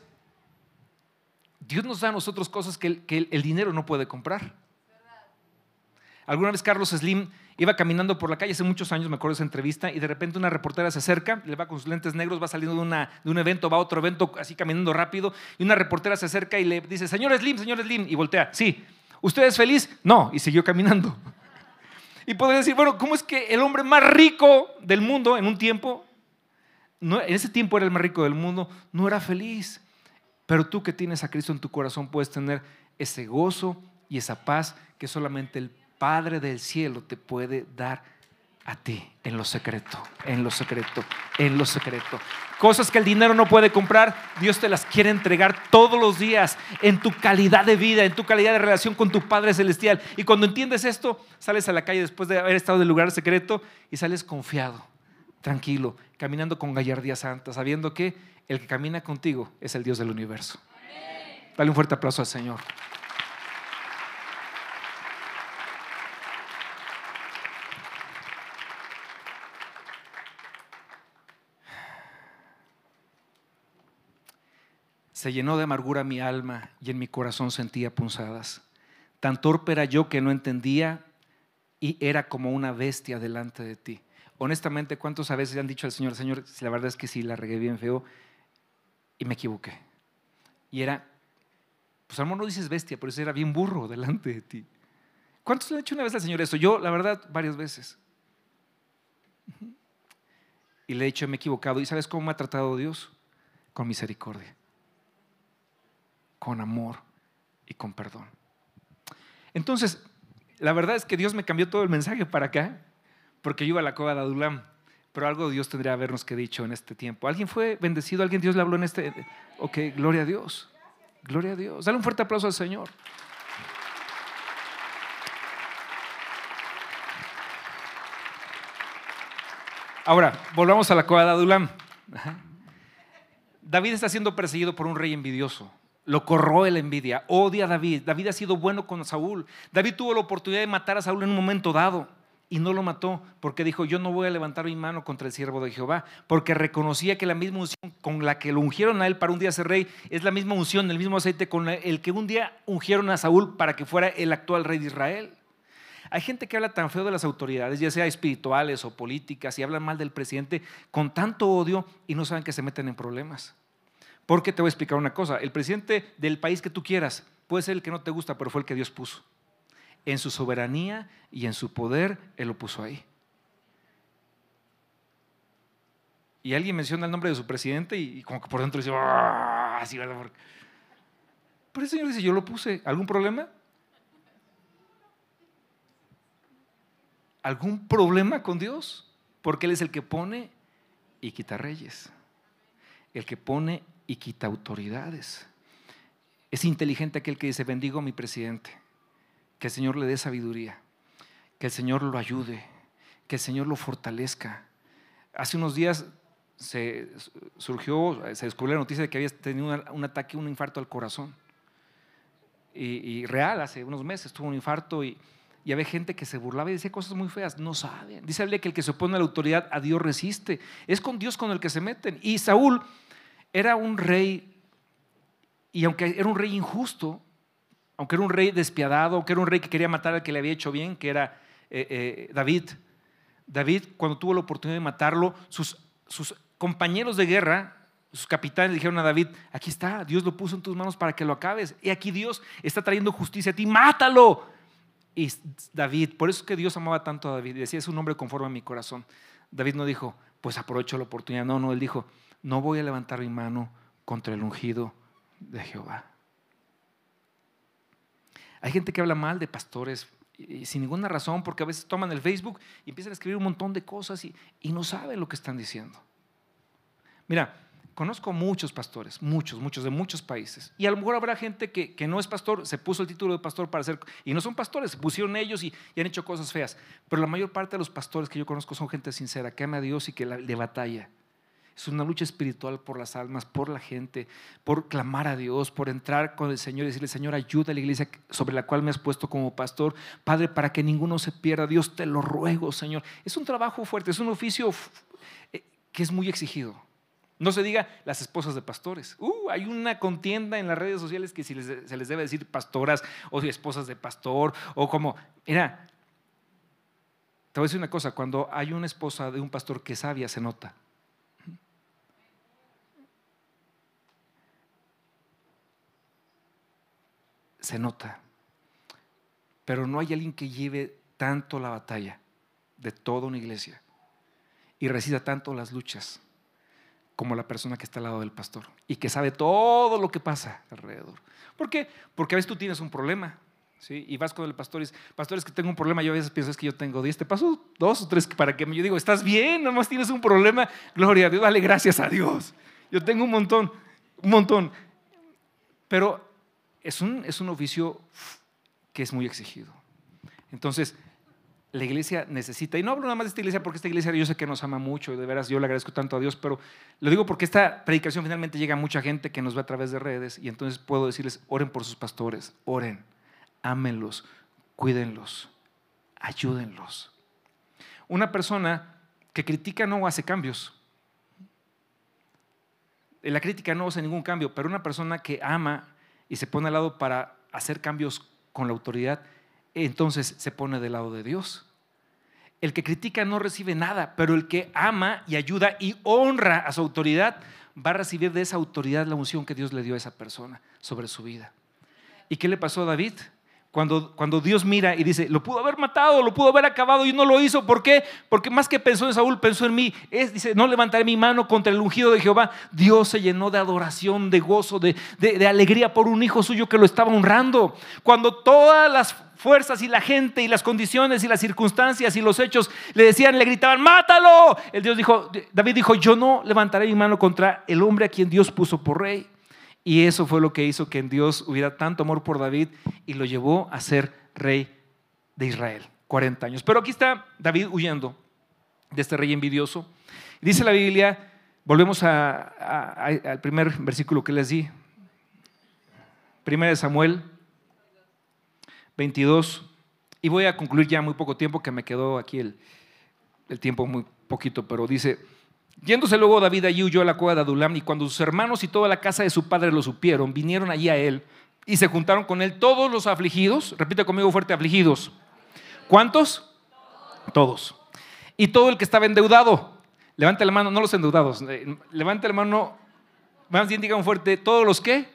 Dios nos da a nosotros cosas que el dinero no puede comprar. Alguna vez Carlos Slim iba caminando por la calle hace muchos años, me acuerdo de esa entrevista, y de repente una reportera se acerca, le va con sus lentes negros, va saliendo de, una, de un evento, va a otro evento, así caminando rápido, y una reportera se acerca y le dice, señor Slim, señor Slim, y voltea, sí, ¿usted es feliz? No, y siguió caminando. Y podría decir, bueno, ¿cómo es que el hombre más rico del mundo en un tiempo, en ese tiempo era el más rico del mundo, no era feliz? Pero tú que tienes a Cristo en tu corazón puedes tener ese gozo y esa paz que solamente el Padre del cielo te puede dar a ti en lo secreto, en lo secreto, en lo secreto. Cosas que el dinero no puede comprar, Dios te las quiere entregar todos los días en tu calidad de vida, en tu calidad de relación con tu Padre Celestial. Y cuando entiendes esto, sales a la calle después de haber estado en el lugar secreto y sales confiado, tranquilo, caminando con gallardía santa, sabiendo que el que camina contigo es el Dios del universo. Dale un fuerte aplauso al Señor. Se llenó de amargura mi alma y en mi corazón sentía punzadas. Tan torpe era yo que no entendía y era como una bestia delante de ti. Honestamente, ¿cuántos a veces han dicho al Señor, Señor, la verdad es que sí, la regué bien feo y me equivoqué? Y era, pues amor, no dices bestia, pero eso era bien burro delante de ti. ¿Cuántos le han dicho una vez al Señor eso? Yo, la verdad, varias veces. Y le he dicho, me he equivocado. ¿Y sabes cómo me ha tratado Dios? Con misericordia con amor y con perdón. Entonces, la verdad es que Dios me cambió todo el mensaje para acá, porque yo iba a la cueva de Adulam, pero algo Dios tendría que habernos que dicho en este tiempo. ¿Alguien fue bendecido? ¿Alguien Dios le habló en este? Ok, gloria a Dios. Gloria a Dios. Dale un fuerte aplauso al Señor. Ahora, volvamos a la cueva de Adulam. David está siendo perseguido por un rey envidioso. Lo corroe la envidia, odia a David. David ha sido bueno con Saúl. David tuvo la oportunidad de matar a Saúl en un momento dado y no lo mató porque dijo, yo no voy a levantar mi mano contra el siervo de Jehová, porque reconocía que la misma unción con la que lo ungieron a él para un día ser rey es la misma unción, el mismo aceite con el que un día ungieron a Saúl para que fuera el actual rey de Israel. Hay gente que habla tan feo de las autoridades, ya sea espirituales o políticas, y hablan mal del presidente con tanto odio y no saben que se meten en problemas. Porque te voy a explicar una cosa, el presidente del país que tú quieras puede ser el que no te gusta, pero fue el que Dios puso. En su soberanía y en su poder, Él lo puso ahí. Y alguien menciona el nombre de su presidente y, como que por dentro dice, ¡ah! Así, ¿verdad? Pero el Señor dice, yo lo puse. ¿Algún problema? algún problema con Dios, porque Él es el que pone y quita reyes, el que pone y quita autoridades. Es inteligente aquel que dice, bendigo a mi presidente, que el Señor le dé sabiduría, que el Señor lo ayude, que el Señor lo fortalezca. Hace unos días se surgió, se descubrió la noticia de que había tenido un ataque, un infarto al corazón. Y, y real, hace unos meses tuvo un infarto y, y había gente que se burlaba y decía cosas muy feas. No saben. Dice que el que se opone a la autoridad a Dios resiste. Es con Dios con el que se meten. Y Saúl era un rey, y aunque era un rey injusto, aunque era un rey despiadado, aunque era un rey que quería matar al que le había hecho bien, que era eh, eh, David, David cuando tuvo la oportunidad de matarlo, sus, compañeros de guerra, sus capitanes dijeron a David, aquí está, Dios lo puso en tus manos para que lo acabes. Y aquí Dios está trayendo justicia a ti, mátalo. Y David, por eso es que Dios amaba tanto a David, decía, es un hombre conforme a mi corazón. David no dijo, pues aprovecho la oportunidad. No, no, él dijo, no voy a levantar mi mano contra el ungido de Jehová. Hay gente que habla mal de pastores sin ninguna razón, porque a veces toman el Facebook y empiezan a escribir un montón de cosas y, y no saben lo que están diciendo. Mira, Conozco muchos pastores, muchos, muchos, de muchos países. Y a lo mejor habrá gente que, que, no es pastor, se puso el título de pastor para ser, y no son pastores, se pusieron ellos y, han hecho cosas feas. Pero la mayor parte de los pastores que yo conozco son gente sincera, que ama a Dios y que le batalla. Es una lucha espiritual por las almas, por la gente, por clamar a Dios, por entrar con el Señor y decirle, Señor, ayuda a la iglesia sobre la cual me has puesto como pastor. Padre, para que ninguno se pierda, Dios te lo ruego, Señor. Es un trabajo fuerte, es un oficio eh, que es muy exigido. No se diga las esposas de pastores. Uh, hay una contienda en las redes sociales que si se les debe decir pastoras o esposas de pastor o como, mira, te voy a decir una cosa, cuando hay una esposa de un pastor que es sabia se nota. Se nota. Pero no hay alguien que lleve tanto la batalla de toda una iglesia y resida tanto las luchas como la persona que está al lado del pastor y que sabe todo lo que pasa alrededor. ¿Por qué? Porque a veces tú tienes un problema. ¿sí? Y vas con el pastor y dices, pastor, es que tengo un problema. Yo a veces pienso, es que yo tengo 10. Te paso dos o tres para que. Yo digo, ¿estás bien? Nomás tienes un problema. Gloria a Dios, dale gracias a Dios. Yo tengo un montón, un montón. Pero es un, es un oficio que es muy exigido. Entonces, la iglesia necesita, y no hablo nada más de esta iglesia porque esta iglesia yo sé que nos ama mucho, y de veras yo le agradezco tanto a Dios, pero lo digo porque esta predicación finalmente llega a mucha gente que nos ve a través de redes y entonces puedo decirles, oren por sus pastores, oren, ámenlos, cuídenlos, ayúdenlos. Una persona que critica no hace cambios. La crítica no hace ningún cambio, pero una persona que ama y se pone al lado para hacer cambios con la autoridad, entonces se pone del lado de Dios. El que critica no recibe nada, pero el que ama y ayuda y honra a su autoridad va a recibir de esa autoridad la unción que Dios le dio a esa persona sobre su vida. ¿Y qué le pasó a David? Cuando, cuando, Dios mira y dice, lo pudo haber matado, lo pudo haber acabado y no lo hizo. ¿Por qué? Porque más que pensó en Saúl, pensó en mí. Es, dice, no levantaré mi mano contra el ungido de Jehová. Dios se llenó de adoración, de gozo, de, de alegría por un hijo suyo que lo estaba honrando. Cuando todas las fuerzas y la gente y las condiciones y las circunstancias y los hechos le decían, le gritaban, mátalo. El Dios dijo, David dijo, yo no levantaré mi mano contra el hombre a quien Dios puso por rey. Y eso fue lo que hizo que en Dios hubiera tanto amor por David y lo llevó a ser rey de Israel, 40 años. Pero aquí está David huyendo de este rey envidioso. Dice la Biblia Volvemos al primer versículo que les di. Primera de Samuel 22. Y voy a concluir ya muy poco tiempo, que me quedó aquí el, el tiempo muy poquito, pero dice, yéndose luego David allí huyó a la cueva de Adulam y cuando sus hermanos y toda la casa de su padre lo supieron, vinieron allí a él y se juntaron con él todos los afligidos, repite conmigo fuerte, afligidos. ¿Cuántos? Todos. Y todo el que estaba endeudado. Levante la mano, no los endeudados, eh, levante la mano, más bien digan fuerte, ¿todos los qué?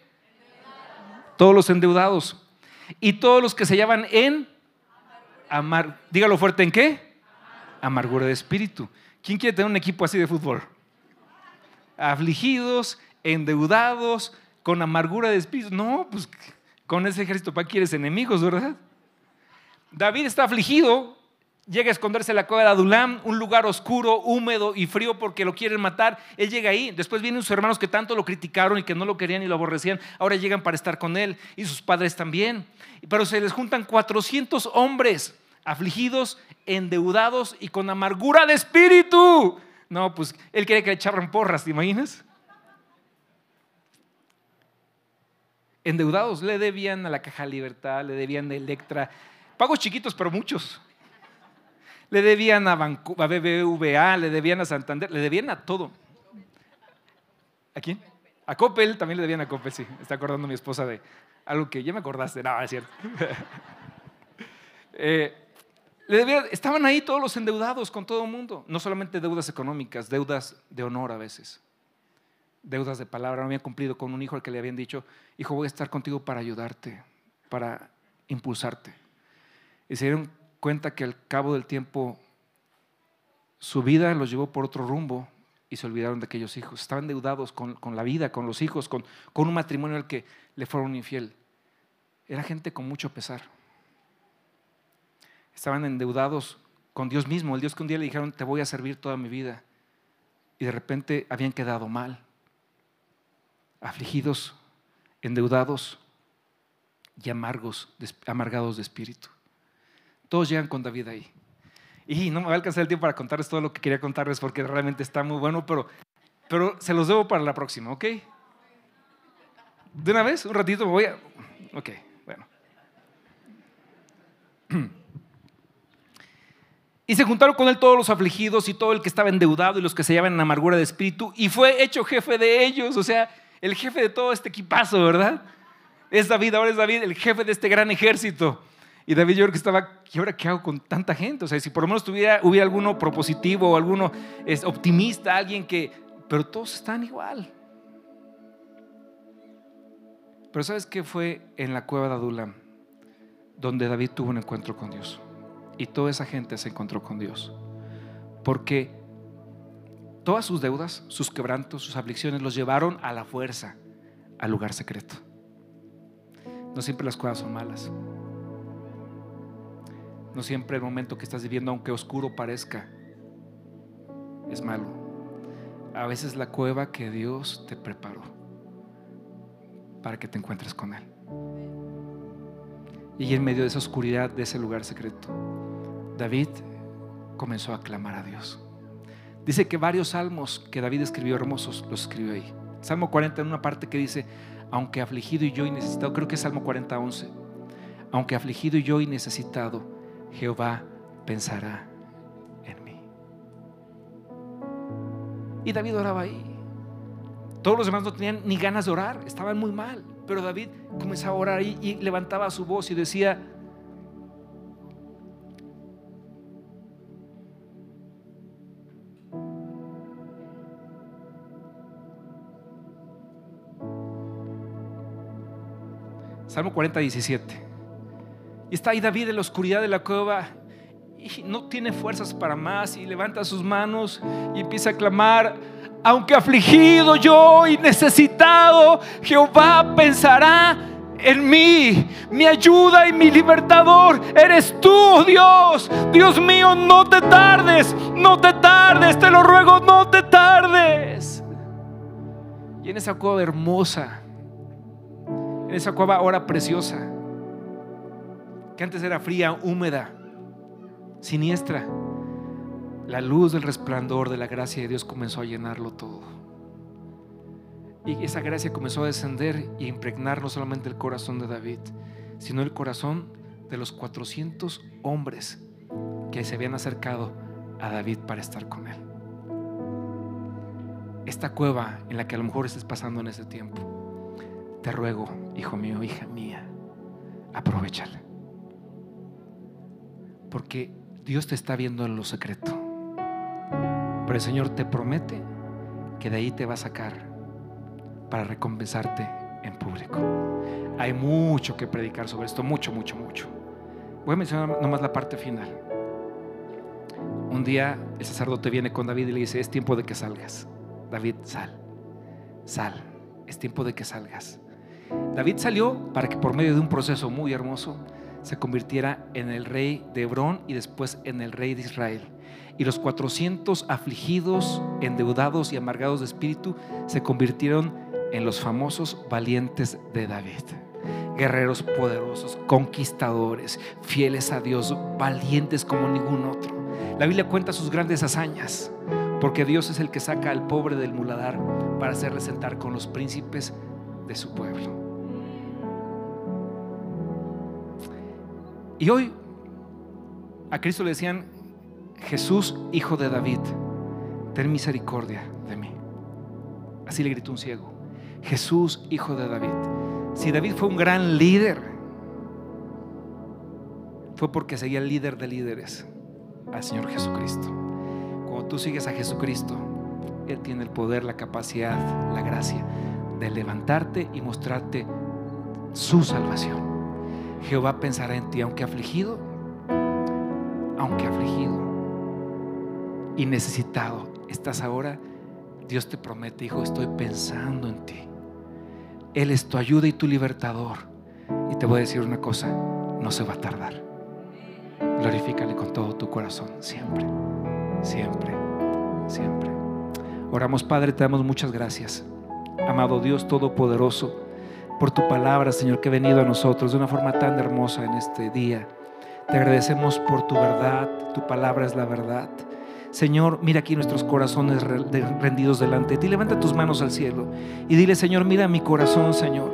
Todos los endeudados. Y todos los que se llaman en amar, dígalo fuerte, ¿en qué? Amargura de espíritu. ¿Quién quiere tener un equipo así de fútbol? Afligidos, endeudados, con amargura de espíritu. No, pues con ese ejército para quieres enemigos, ¿verdad? David está afligido, llega a esconderse en la cueva de Adulam, un lugar oscuro, húmedo y frío porque lo quieren matar. Él llega ahí. Después vienen sus hermanos que tanto lo criticaron y que no lo querían y lo aborrecían. Ahora llegan para estar con él y sus padres también. Pero se les juntan 400 hombres afligidos, endeudados y con amargura de espíritu. No, pues él quiere que le echaran porras, ¿te imaginas? Endeudados, le debían a la Caja Libertad, le debían a Electra, pagos chiquitos, pero muchos. Le debían a, a BBVA, le debían a Santander, le debían a todo. ¿A quién? A Coppel, también le debían a Coppel, sí. Está acordando mi esposa de algo que ya me acordaste. No, es cierto. eh, estaban ahí todos los endeudados con todo el mundo, no solamente deudas económicas, deudas de honor a veces, deudas de palabra. No habían cumplido con un hijo al que le habían dicho, hijo, voy a estar contigo para ayudarte, para impulsarte. Y se dieron cuenta que al cabo del tiempo su vida los llevó por otro rumbo y se olvidaron de aquellos hijos. Estaban endeudados con, la vida, con los hijos, con, con un matrimonio al que le fueron infiel. Era gente con mucho pesar estaban endeudados con Dios mismo, el Dios que un día le dijeron, te voy a servir toda mi vida. Y de repente habían quedado mal, afligidos, endeudados y amargos, amargados de espíritu. Todos llegan con David ahí. Y no me va a alcanzar el tiempo para contarles todo lo que quería contarles porque realmente está muy bueno, pero, pero se los debo para la próxima, ¿ok? De una vez, un ratito me voy a... Ok, bueno. Y se juntaron con él todos los afligidos y todo el que estaba endeudado y los que se llaman en amargura de espíritu. Y fue hecho jefe de ellos, o sea, el jefe de todo este equipazo, ¿verdad? Es David, ahora es David, el jefe de este gran ejército. Y David yo creo que estaba, ¿y ahora qué hago con tanta gente? O sea, si por lo menos tuviera, hubiera alguno propositivo alguno es, optimista, alguien que... Pero todos están igual. Pero ¿sabes qué fue en la cueva de Adulam? Donde David tuvo un encuentro con Dios. Y toda esa gente se encontró con Dios. Porque todas sus deudas, sus quebrantos, sus aflicciones los llevaron a la fuerza, al lugar secreto. No siempre las cosas son malas. No siempre el momento que estás viviendo, aunque oscuro parezca, es malo. A veces la cueva que Dios te preparó para que te encuentres con Él. Y en medio de esa oscuridad, de ese lugar secreto, David comenzó a clamar a Dios. Dice que varios salmos que David escribió hermosos los escribió ahí. Salmo 40 en una parte que dice, aunque afligido y yo y necesitado, creo que es Salmo 40, 11, aunque afligido y yo y necesitado, Jehová pensará en mí. Y David oraba ahí. Todos los demás no tenían ni ganas de orar, estaban muy mal. Pero David comenzaba a orar ahí y levantaba su voz y decía, Salmo 40, 17. Y está ahí David en la oscuridad de la cueva y no tiene fuerzas para más y levanta sus manos y empieza a clamar, aunque afligido yo y necesitado, Jehová pensará en mí, mi ayuda y mi libertador. Eres tú, Dios. Dios mío, no te tardes, no te tardes, te lo ruego, no te tardes. Y en esa cueva hermosa, en esa cueva ahora preciosa, que antes era fría, húmeda, siniestra. La luz del resplandor de la gracia de Dios comenzó a llenarlo todo. Y esa gracia comenzó a descender y impregnar no solamente el corazón de David, sino el corazón de los 400 hombres que se habían acercado a David para estar con él. Esta cueva en la que a lo mejor estés pasando en ese tiempo, te ruego, hijo mío, hija mía, aprovechala. Porque Dios te está viendo en lo secreto. Pero el Señor te promete que de ahí te va a sacar para recompensarte en público. Hay mucho que predicar sobre esto, mucho, mucho, mucho. Voy a mencionar nomás la parte final. Un día el sacerdote viene con David y le dice, es tiempo de que salgas. David, sal, sal, es tiempo de que salgas. David salió para que por medio de un proceso muy hermoso se convirtiera en el rey de Hebrón y después en el rey de Israel. Y los 400 afligidos, endeudados y amargados de espíritu se convirtieron en los famosos valientes de David. Guerreros poderosos, conquistadores, fieles a Dios, valientes como ningún otro. La Biblia cuenta sus grandes hazañas, porque Dios es el que saca al pobre del muladar para hacerle sentar con los príncipes de su pueblo. Y hoy a Cristo le decían, Jesús, hijo de David, ten misericordia de mí. Así le gritó un ciego. Jesús, hijo de David. Si David fue un gran líder, fue porque seguía el líder de líderes, al Señor Jesucristo. Cuando tú sigues a Jesucristo, Él tiene el poder, la capacidad, la gracia de levantarte y mostrarte su salvación. Jehová pensará en ti, aunque afligido, aunque afligido y necesitado estás ahora, Dios te promete, hijo, estoy pensando en ti. Él es tu ayuda y tu libertador. Y te voy a decir una cosa, no se va a tardar. Glorifícale con todo tu corazón, siempre, siempre, siempre. Oramos, Padre, te damos muchas gracias. Amado Dios Todopoderoso, por tu palabra, Señor, que ha venido a nosotros de una forma tan hermosa en este día. Te agradecemos por tu verdad, tu palabra es la verdad. Señor, mira aquí nuestros corazones rendidos delante de ti. Levanta tus manos al cielo y dile, Señor, mira mi corazón, Señor.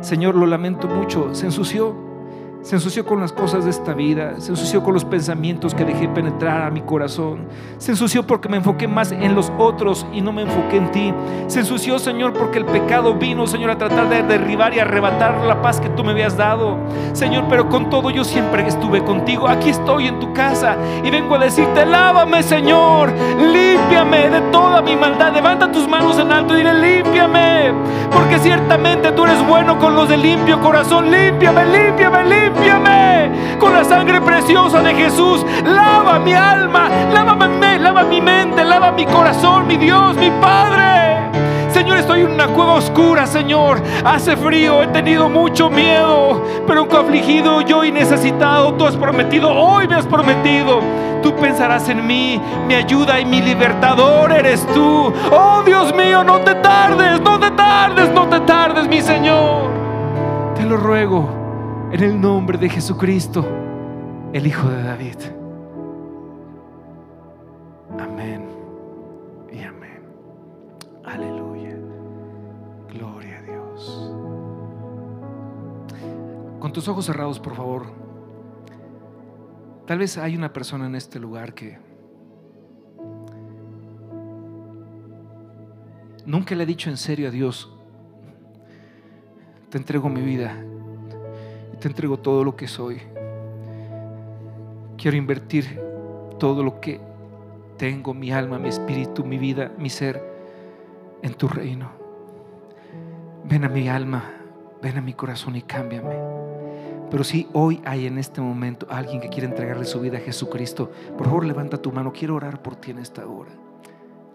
Señor, lo lamento mucho, se ensució se ensució con las cosas de esta vida, se ensució con los pensamientos que dejé penetrar a mi corazón, se ensució porque me enfoqué más en los otros y no me enfoqué en ti. Se ensució, Señor, porque el pecado vino, Señor, a tratar de derribar y arrebatar la paz que tú me habías dado. Señor, pero con todo yo siempre estuve contigo. Aquí estoy en tu casa y vengo a decirte, lávame, Señor, límpiame de toda mi maldad. Levanta tus manos en alto y dile, límpiame, porque ciertamente tú eres bueno con los de limpio corazón. Límpiame, límpiame, límpiame con la sangre preciosa de Jesús. Lava mi alma, lávame, lava mi mente, lava mi corazón, mi Dios, mi Padre. Señor, estoy en una cueva oscura, Señor. Hace frío, he tenido mucho miedo, pero aunque afligido yo y necesitado, tú has prometido, hoy me has prometido. Tú pensarás en mí, mi ayuda y mi libertador eres tú. Oh Dios mío, no te tardes, no te tardes, no te tardes, mi Señor. Te lo ruego en el nombre de Jesucristo, el Hijo de David. Amén y amén. Aleluya. Gloria a Dios. Con tus ojos cerrados, por favor. Tal vez hay una persona en este lugar que nunca le ha dicho en serio a Dios, te entrego mi vida, te entrego todo lo que soy. Quiero invertir todo lo que tengo, mi alma, mi espíritu, mi vida, mi ser, en tu reino. Ven a mi alma, ven a mi corazón y cámbiame. Pero si hoy hay en este momento alguien que quiere entregarle su vida a Jesucristo, por favor levanta tu mano. Quiero orar por ti en esta hora.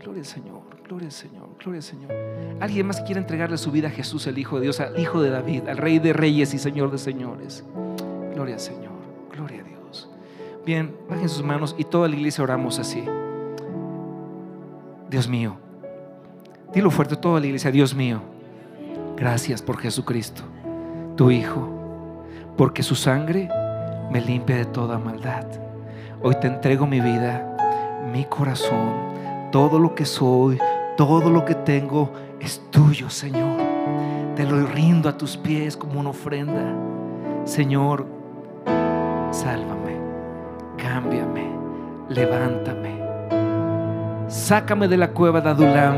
Gloria al Señor, gloria al Señor, gloria al Señor. Alguien más quiere entregarle su vida a Jesús, el Hijo de Dios, al Hijo de David, al Rey de Reyes y Señor de Señores. Gloria al Señor, gloria a Dios. Bien, bajen sus manos y toda la iglesia oramos así. Dios mío, dilo fuerte toda la iglesia, Dios mío, gracias por Jesucristo, tu Hijo, porque su sangre me limpia de toda maldad. Hoy te entrego mi vida, mi corazón todo lo que soy, todo lo que tengo es tuyo, Señor. Te lo rindo a tus pies como una ofrenda. Señor, sálvame, cámbiame, levántame. Sácame de la cueva de Adulam.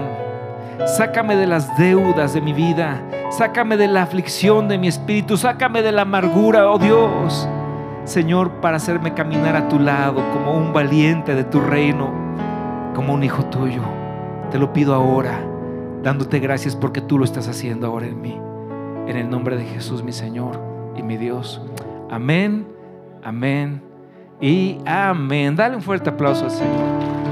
Sácame de las deudas de mi vida. Sácame de la aflicción de mi espíritu. Sácame de la amargura, oh Dios. Señor, para hacerme caminar a tu lado como un valiente de tu reino, como un hijo tuyo. Te lo pido ahora, dándote gracias porque tú lo estás haciendo ahora en mí. En el nombre de Jesús, mi Señor y mi Dios. Amén, amén y amén. Dale un fuerte aplauso al Señor.